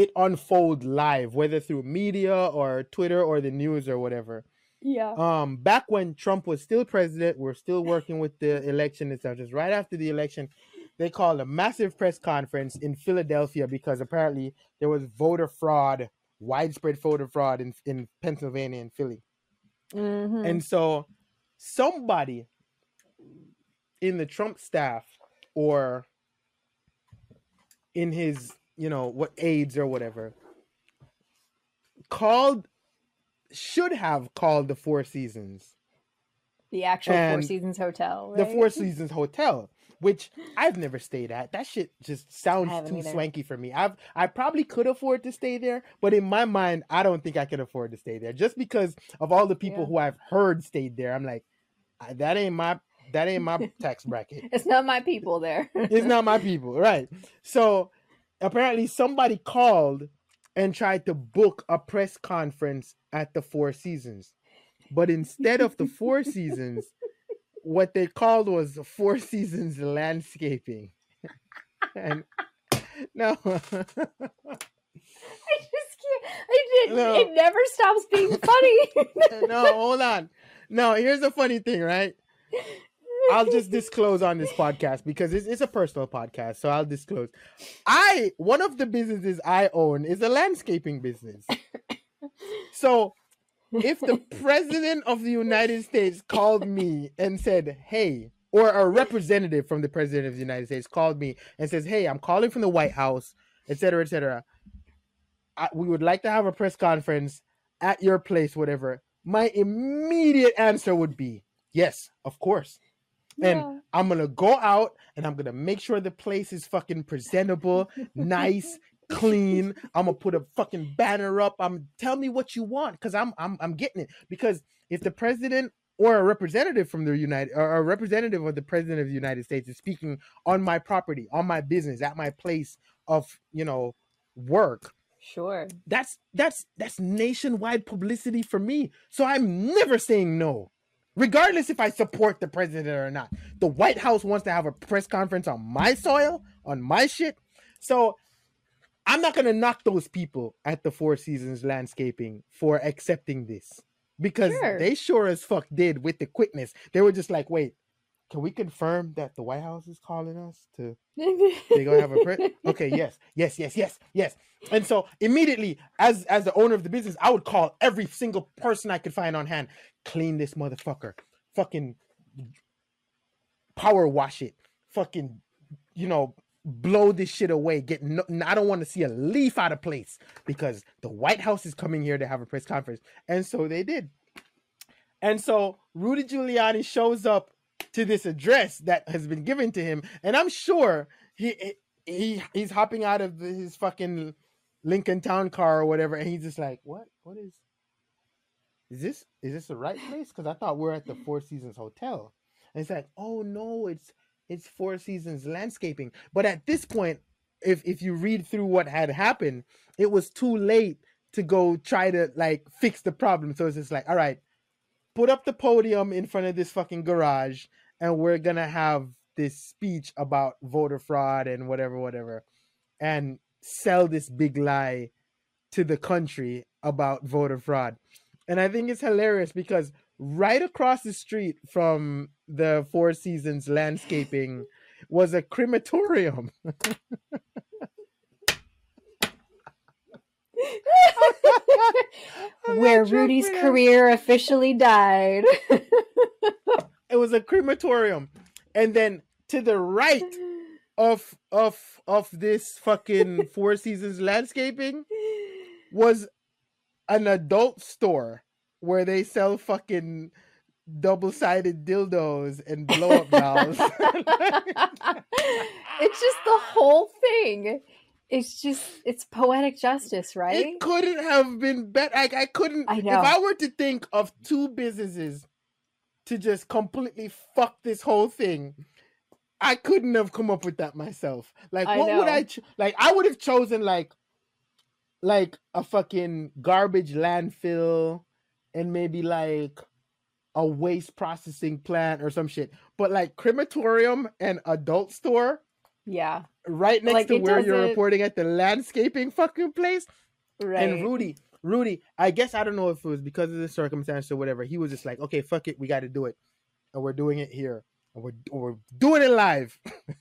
it unfold live, whether through media or Twitter or the news or whatever. yeah Um, back when Trump was still president, we're still working with the election stuff. Just right after the election, they called a massive press conference in Philadelphia because apparently there was voter fraud, widespread voter fraud in, in Pennsylvania and Philly. Mhm. And so somebody in the Trump staff or in his, you know, what aides or whatever called should have called the Four Seasons the actual four seasons hotel the? Four Seasons Hotel, which I've never stayed at. That shit just sounds too either. swanky for me. I've I probably could afford to stay there, but in my mind, I don't think I could afford to stay there just because of all the people Yeah. who I've heard stayed there. I'm like, that ain't my that ain't my tax bracket. it's not my people there It's not my people, right? So apparently somebody called and tried to book a press conference at the Four Seasons. But instead of the Four Seasons, what they called was Four Seasons Landscaping. and no, I just can't. I did, No. It never stops being funny. no, hold on. No, here's the funny thing, right? I'll just disclose on this podcast because it's, it's a personal podcast, so I'll disclose. I one of the businesses I own is a landscaping business. So, if the president of the United States called me and said, "Hey," or a representative from the president of the United States called me and says, "Hey, I'm calling from the White House, etc., etc. I, we would like to have a press conference at your place, whatever." My immediate answer would be, "Yes, of course." And Yeah. I'm gonna go out and I'm gonna make sure the place is fucking presentable, nice, clean. I'm gonna put a fucking banner up. I'm tell me what you want because I'm I'm I'm getting it. Because if the president or a representative from the United or a representative of the president of the United States is speaking on my property, on my business, at my place of you know work, Sure. that's that's that's nationwide publicity for me. So I'm never saying no. Regardless if I support the president or not. The White House wants to have a press conference on my soil, on my shit. So I'm not gonna knock those people at the Four Seasons landscaping for accepting this. Because Sure. they sure as fuck did with the quickness. They were just like, wait, can we confirm that the White House is calling us to they gonna have a pre- okay yes yes yes yes yes and so immediately as as the owner of the business i would call every single person i could find on hand clean this motherfucker. Fucking power wash it. Fucking you know blow this shit away. Get no, i don't want to see a leaf out of place because the white house is coming here to have a press conference. And so they did. And so rudy giuliani shows up to this address that has been given to him and i'm sure he he he's hopping out of his fucking lincoln town car or whatever and he's just like what? What is is this is this the right place? Because i thought we are at the four seasons hotel. And it's like oh no it's it's four seasons landscaping. But at this point if if you read through what had happened it was too late to go try to like fix the problem. So it's just like all right put up the podium in front of this fucking garage and we're gonna have this speech about voter fraud and whatever whatever and sell this big lie to the country about voter fraud and i think it's hilarious because right across the street from the four seasons landscaping was a crematorium. Where Rudy's career officially died. it was a crematorium. And then to the right of of of this fucking four seasons landscaping was an adult store where they sell fucking double-sided dildos and blow-up dolls it's just the whole thing. It's just it's poetic justice, right? it couldn't have been better like i couldn't I know. if i were to think of two businesses to just completely fuck this whole thing i couldn't have come up with that myself like I what would i ch- like i would have chosen like like a fucking garbage landfill and maybe like a waste processing plant or some shit but like crematorium and adult store yeah, right next Like, to where you're reporting at the landscaping fucking place right. and Rudy, Rudy, I guess I don't know if it was because of the circumstance or whatever. He was just like, okay, fuck it, we got to do it, and we're doing it here, and we're we're doing it live.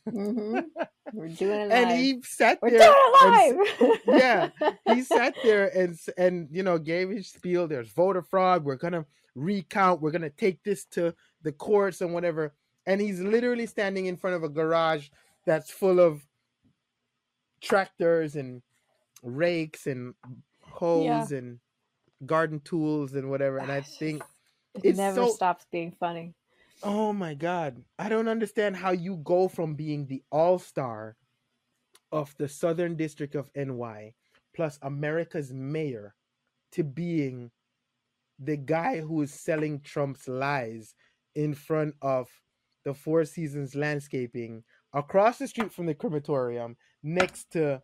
Mhm. We're doing it live. And he sat there We're doing it live. yeah, he sat there and and you know gave his spiel. There's voter fraud. We're gonna recount. We're gonna take this to the courts and whatever. And he's literally standing in front of a garage that's full of tractors and rakes and hoes and garden tools and whatever. And I think, it never so- stops being funny. Oh my god, I don't understand how you go from being the all star of the Southern District of NY plus America's mayor to being the guy who is selling Trump's lies in front of the Four Seasons landscaping across the street from the crematorium next to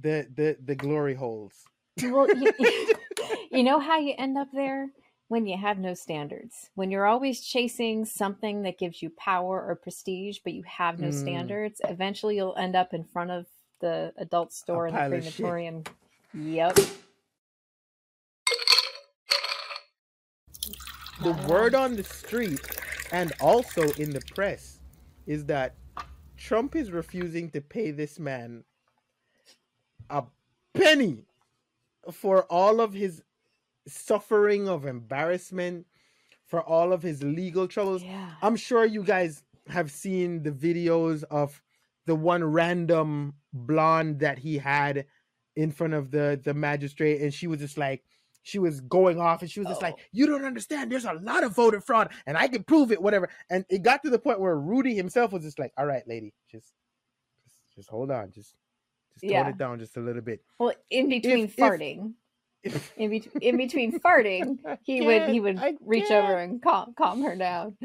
the the the glory holes. Well, you, you know how you end up there when you have no standards. When you're always chasing something that gives you power or prestige, but you have no Mm. standards. Eventually, you'll end up in front of the adult store in the pile of shit. crematorium. Yep. the word on the street and also in the press is that Trump is refusing to pay this man a penny for all of his suffering of embarrassment, for all of his legal troubles. Yeah. I'm sure you guys have seen the videos of the one random blonde that he had in front of the the magistrate and she was just like she was going off and she was just like, Oh. "You don't understand. There's a lot of voter fraud, and I can prove it. Whatever." And it got to the point where Rudy himself was just like, "All right, lady, just, just, just hold on, just, just tone it down just a little bit." Well, in between if- farting, in, be- in between farting, he would he would reach over and calm calm her down.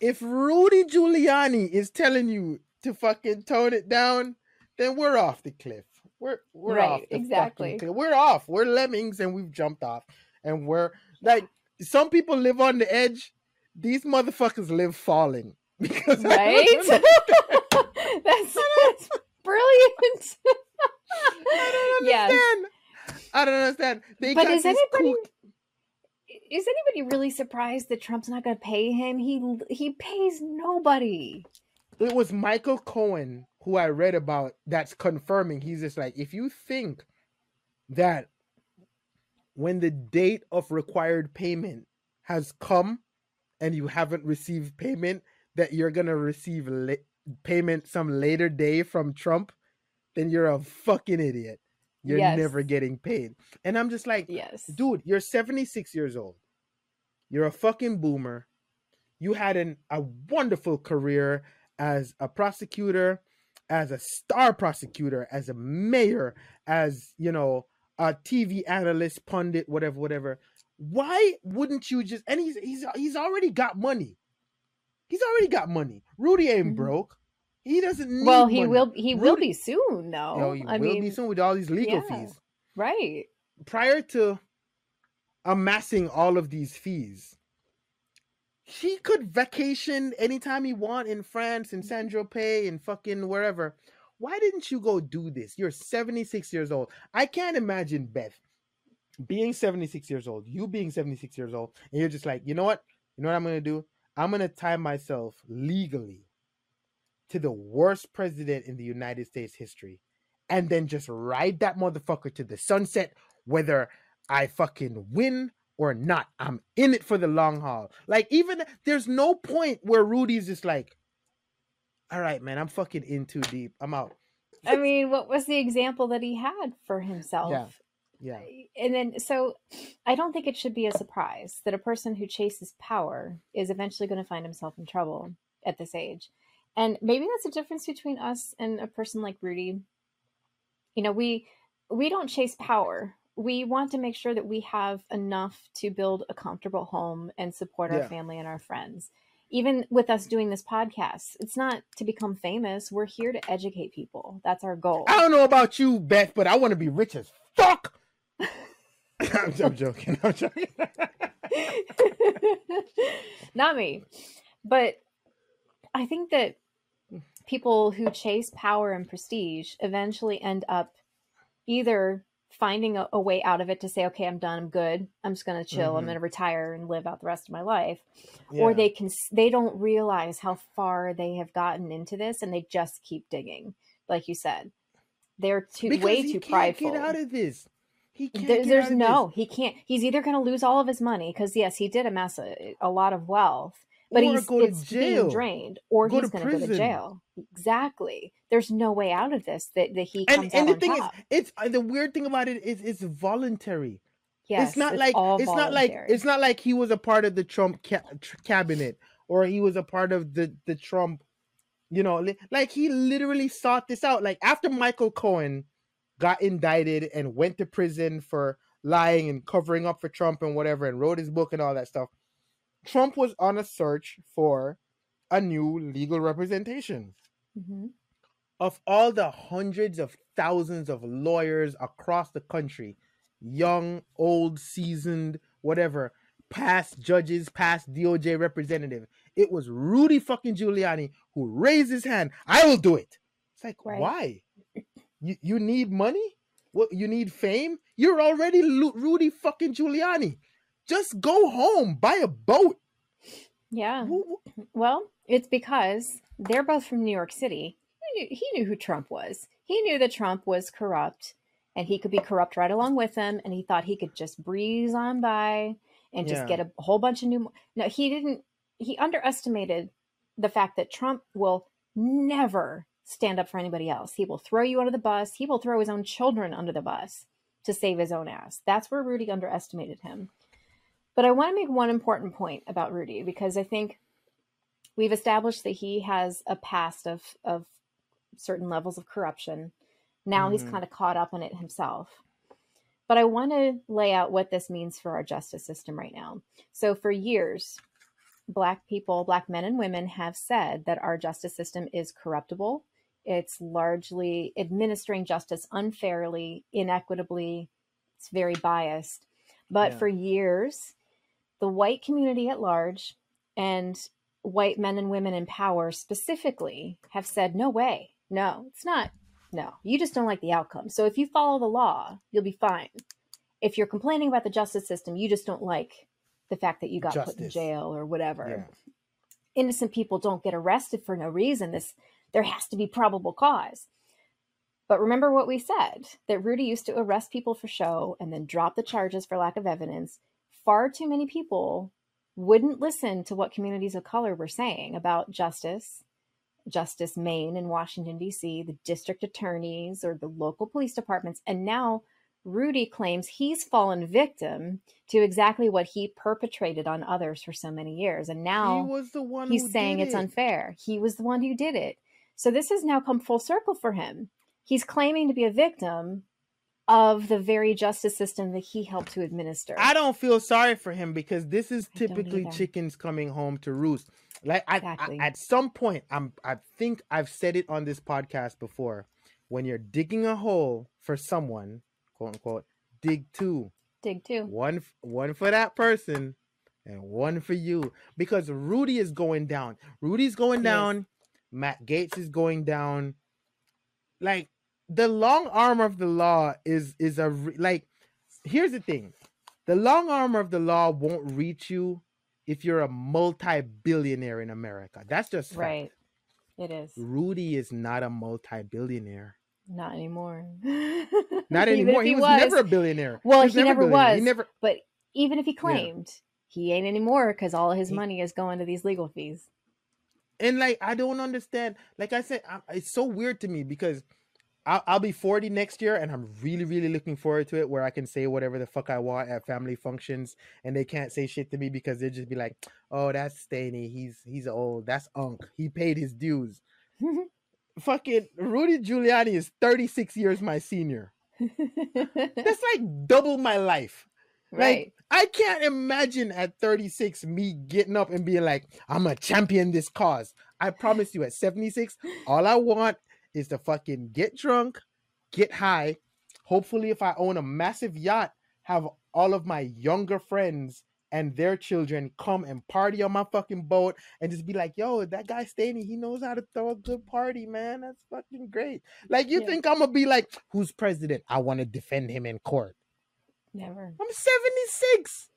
If Rudy Giuliani is telling you to fucking tone it down, then we're off the cliff. We're we're Right, off exactly. We're off. We're lemmings and we've jumped off. And we're like some people live on the edge. These motherfuckers live falling. Because Right? that's, that's brilliant. I don't Yes. I don't understand. They But is anybody cool- is anybody really surprised that Trump's not going to pay him? He he pays nobody. it was Michael Cohen who I read about that's confirming. He's just like, if you think that when the date of required payment has come and you haven't received payment, that you're gonna receive la- payment some later day from Trump, then you're a fucking idiot. You're Yes. never getting paid. And I'm just like, Yes. dude, you're 76 years old. You're a fucking boomer. You had an, a wonderful career as a prosecutor, as a star prosecutor, as a mayor, as, you know, a TV analyst, pundit, whatever, whatever. Why wouldn't you just and he's he's he's already got money. He's already got money. Rudy ain't Mhm. broke. He doesn't need Well, he money. will he will be soon though. You know, he I will mean, be soon with all these legal yeah. fees. right. prior to amassing all of these fees, he could vacation anytime he want in France, in San Tropez, in fucking wherever. Why didn't you go do this? You're 76 years old. I can't imagine Beth being 76 years old, you being 76 years old, and you're just like, you know what? You know what I'm gonna do? I'm gonna tie myself legally to the worst president in the United States history, and then just ride that motherfucker to the sunset, whether I fucking win or not. I'm in it for the long haul. Like, even there's no point where Rudy's just like, all right, man, I'm fucking in too deep. I'm out. I mean, what was the example that he had for himself? Yeah. Yeah. And then, so I don't think it should be a surprise that a person who chases power is eventually going to find himself in trouble at this age. And maybe that's the difference between us and a person like Rudy. You know, we we don't chase power. We want to make sure that we have enough to build a comfortable home and support our Yeah. family and our friends. Even with us doing this podcast, it's not to become famous. We're here to educate people. That's our goal. I don't know about you, Beth, but I want to be rich as fuck. I'm, I'm joking. I'm joking. Not me. But I think that people who chase power and prestige eventually end up either finding a, a way out of it to say, okay, I'm done, I'm good, I'm just going to chill, I'm Mhm. going to retire and live out the rest of my life. Or they can, they don't realize how far they have gotten into this and they just keep digging. Like you said, they're too, Because way he too can't prideful. Get out of this. He can't. There- get there's out of no, this. he can't. He's either going to lose all of his money because yes, he did amass a, a lot of wealth, but Or he's it's being drained, or Go he's going to go to jail. Exactly. There's no way out of this that, that he And comes and out the thing top. is, it's uh, the weird thing about it is it's voluntary. yes, it's not like all it's not like it's not like he was a part of the Trump ca- cabinet or he was a part of the the Trump, you know, li- like he literally sought this out. Like after Michael Cohen got indicted and went to prison for lying and covering up for Trump and whatever, and wrote his book and all that stuff. Trump was on a search for a new legal representation Mhm. of all the hundreds of thousands of lawyers across the country, young, old, seasoned, whatever, past judges, past DOJ representative, it was Rudy fucking Giuliani who raised his hand. I will do it. It's like, Right. why? You you need money? What you need fame? You're already Lu- Rudy fucking Giuliani. Just go home, buy a boat. Yeah. Well, it's because they're both from New York City. He knew, he knew who Trump was. He knew that Trump was corrupt and he could be corrupt right along with him. And he thought he could just breeze on by and just Yeah. get a whole bunch of new. No, he didn't. He underestimated the fact that Trump will never stand up for anybody else. He will throw you under the bus. He will throw his own children under the bus. to save his own ass. That's where Rudy underestimated him. But I want to make one important point about Rudy because I think we've established that he has a past of of certain levels of corruption. Now he's Mhm. kind of caught up on it himself. But I want to lay out what this means for our justice system right now. So for years, black people, black men and women have said that our justice system is corruptible. It's largely administering justice unfairly, inequitably. It's very biased. But Yeah. for years, the white community at large and white men and women in power specifically have said, no way. No, it's not. No, you just don't like the outcome. So if you follow the law, you'll be fine. If you're complaining about the justice system, you just don't like the fact that you got put in jail or whatever Yeah. innocent people don't get arrested for no reason this there has to be probable cause but remember what we said that rudy used to arrest people for show and then drop the charges for lack of evidence far too many people wouldn't listen to what communities of color were saying about justice justice maine in washington d.c the district attorneys or the local police departments and now rudy claims he's fallen victim to exactly what he perpetrated on others for so many years and now he was the one. he's saying it's it. unfair. He was the one who did it. So this has now come full circle for him. He's claiming to be a victim of the very justice system that he helped to administer. I don't feel sorry for him because this is typically chickens coming home to roost. Like I, I- at some point, I'm I think I've said it on this podcast before. When you're digging a hole for someone, quote unquote, dig two. Dig too. One one for that person and one for you. Because Rudy is going down. Rudy's going down. Matt Gaetz is going down. Like the long arm of the law is is a re- like here's the thing. The long arm of the law won't reach you if you're a multi-billionaire in America. That's just fact. Right. It is. Rudy is not a multi-billionaire. Not anymore. Not anymore. if He, was, never a billionaire. Well, was he never a billionaire. He was. never But even if he claimed, he ain't anymore because all his He- money is going to these legal fees. and like I don't understand. Like I said, I, it's so weird to me because I'll, I'll be forty next year, and I'm really, really looking forward to it, where I can say whatever the fuck I want at family functions, and they can't say shit to me because they'll just be like, "Oh, that's Staney. He's he's old. That's Unk. He paid his dues." Fucking Rudy Giuliani is thirty six years my senior. That's like double my life. right. I can't imagine at 36 me getting up and being like, I'm a champion this cause. I promise you, at 76, all I want is to fucking get drunk, get high. Hopefully, if I own a massive yacht, have all of my younger friends and their children come and party on my fucking boat and just be like, yo, that guy Staney, he knows how to throw a good party, man. That's fucking great. Like, you Yeah. think I'm gonna be like, who's president? I want to defend him in court. Never. I'm 76.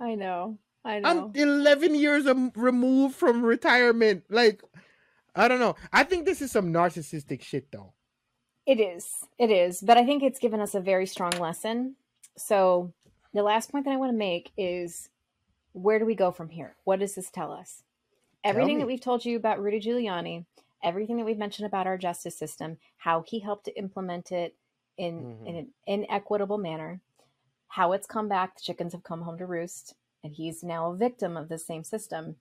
I know. I know. I'm 11 years removed from retirement. Like, I don't know. I think this is some narcissistic shit, though. It is. It is. But I think it's given us a very strong lesson. So, the last point that I want to make is where do we go from here? What does this tell us? Everything me. that we've told you about Rudy Giuliani, everything that we've mentioned about our justice system, how he helped to implement it in, Mhm. in an inequitable manner, how it's come back, the chickens have come home to roost, and he's now a victim of the same system.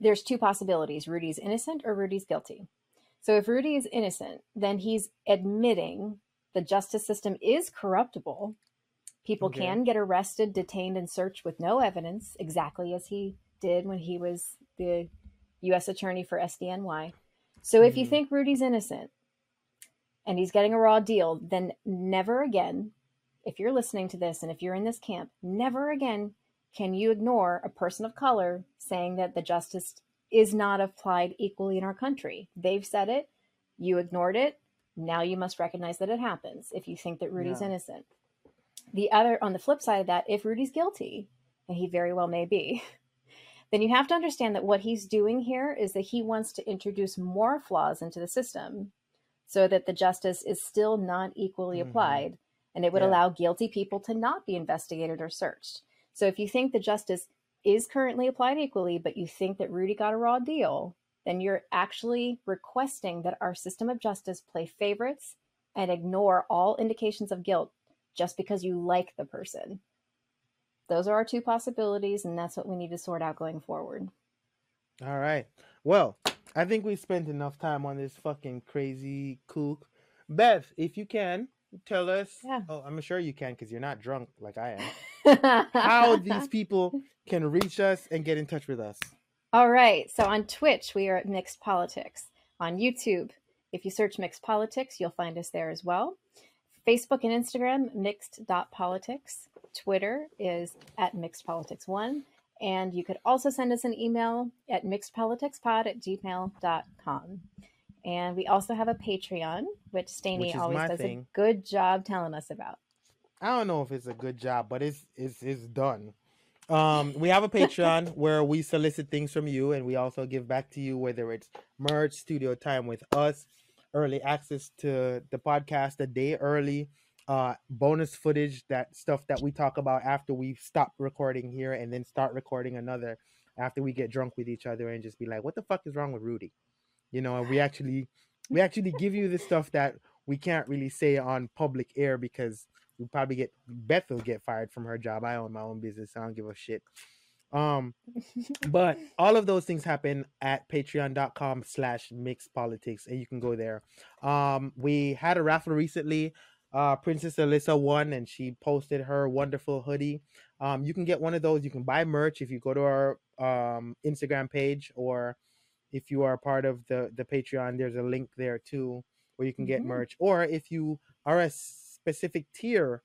There's two possibilities Rudy's innocent or Rudy's guilty. So if Rudy is innocent, then he's admitting the justice system is corruptible. People Okay. can get arrested, detained, and searched with no evidence, exactly as he did when he was the U.S. attorney for SDNY. So if you Mhm. think Rudy's innocent and he's getting a raw deal, then never again, if you're listening to this and if you're in this camp, never again can you ignore a person of color saying that the justice is not applied equally in our country. They've said it, you ignored it, now you must recognize that it happens if you think that Rudy's Yeah. innocent. The other, on the flip side of that, if Rudy's guilty, and he very well may be, then you have to understand that what he's doing here is that he wants to introduce more flaws into the system so that the justice is still not equally Mhm. applied and it would Yeah. allow guilty people to not be investigated or searched. So if you think the justice is currently applied equally, but you think that Rudy got a raw deal, then you're actually requesting that our system of justice play favorites and ignore all indications of guilt just because you like the person. Those are our two possibilities, and that's what we need to sort out going forward. All right. Well, I think we spent enough time on this fucking crazy kook. Beth, if you can, tell us. Yeah. Oh, I'm sure you can because you're not drunk like I am. How these people can reach us and get in touch with us. All right. So on Twitch, we are at Mixed Politics. On YouTube, if you search Mixed Politics, you'll find us there as well. Facebook and Instagram, mixed.politics. Twitter is at Mixed Politics One. And you could also send us an email at mixedpoliticspod at gmail.com. And we also have a Patreon, which Staney Which always does thing. a good job telling us about. I don't know if it's a good job, but it's it's it's done. Um, we have a Patreon where we solicit things from you, and we also give back to you, whether it's merch, studio time with us, early access to the podcast a day early, uh, bonus footage, that stuff that we talk about after we stop recording here, and then start recording another after we get drunk with each other and just be like, "What the fuck is wrong with Rudy?" You know, and we actually we actually give you the stuff that we can't really say on public air because we probably get Beth will get fired from her job. I own my own business. I don't give a shit. Um, but all of those things happen at patreon.com slash mixed politics and you can go there. Um, we had a raffle recently. Uh, Princess Alyssa won and she posted her wonderful hoodie. Um, you can get one of those. You can buy merch if you go to our um Instagram page or if you are a part of the the Patreon, there's a link there too where you can get Mhm. merch. Or if you are a specific tier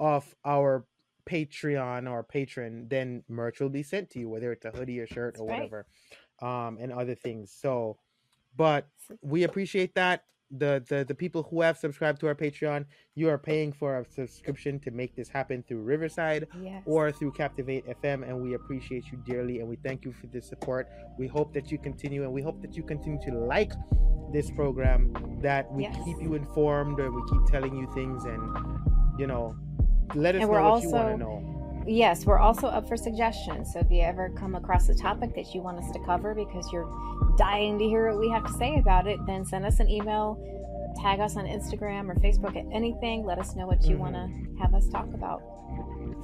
of our Patreon or patron, then merch will be sent to you, whether it's a hoodie or shirt or right. whatever, um, and other things. So, but we appreciate that. The, the the people who have subscribed to our Patreon, you are paying for a subscription to make this happen through Riverside Yes. or through Captivate FM, and we appreciate you dearly, and we thank you for the support. We hope that you continue, and we hope that you continue to like this program, that we Yes. keep you informed, and we keep telling you things, and you know, let us And know what you want to know. Yes, we're also up for suggestions. So if you ever come across a topic that you want us to cover because you're dying to hear what we have to say about it, then send us an email, tag us on Instagram or Facebook at anything. Let us know what you Mhm. want to have us talk about.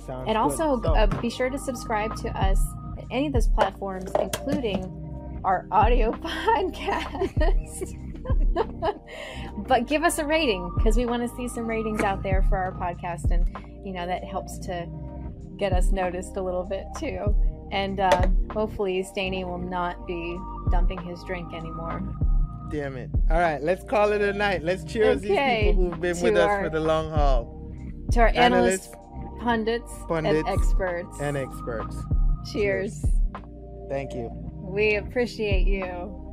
Sounds And also, So- uh, be sure to subscribe to us at any of those platforms, including our audio podcast. but give us a rating because we want to see some ratings out there for our podcast, and you know that helps to get us noticed a little bit too. And uh, hopefully, Staney will not be dumping his drink anymore. Damn it. All right, let's call it a night. Let's cheers Okay, these people who've been to with us for the long haul. To our Analysts analysts, pundits, pundits, and experts. and experts. Cheers. Thank you. We appreciate you.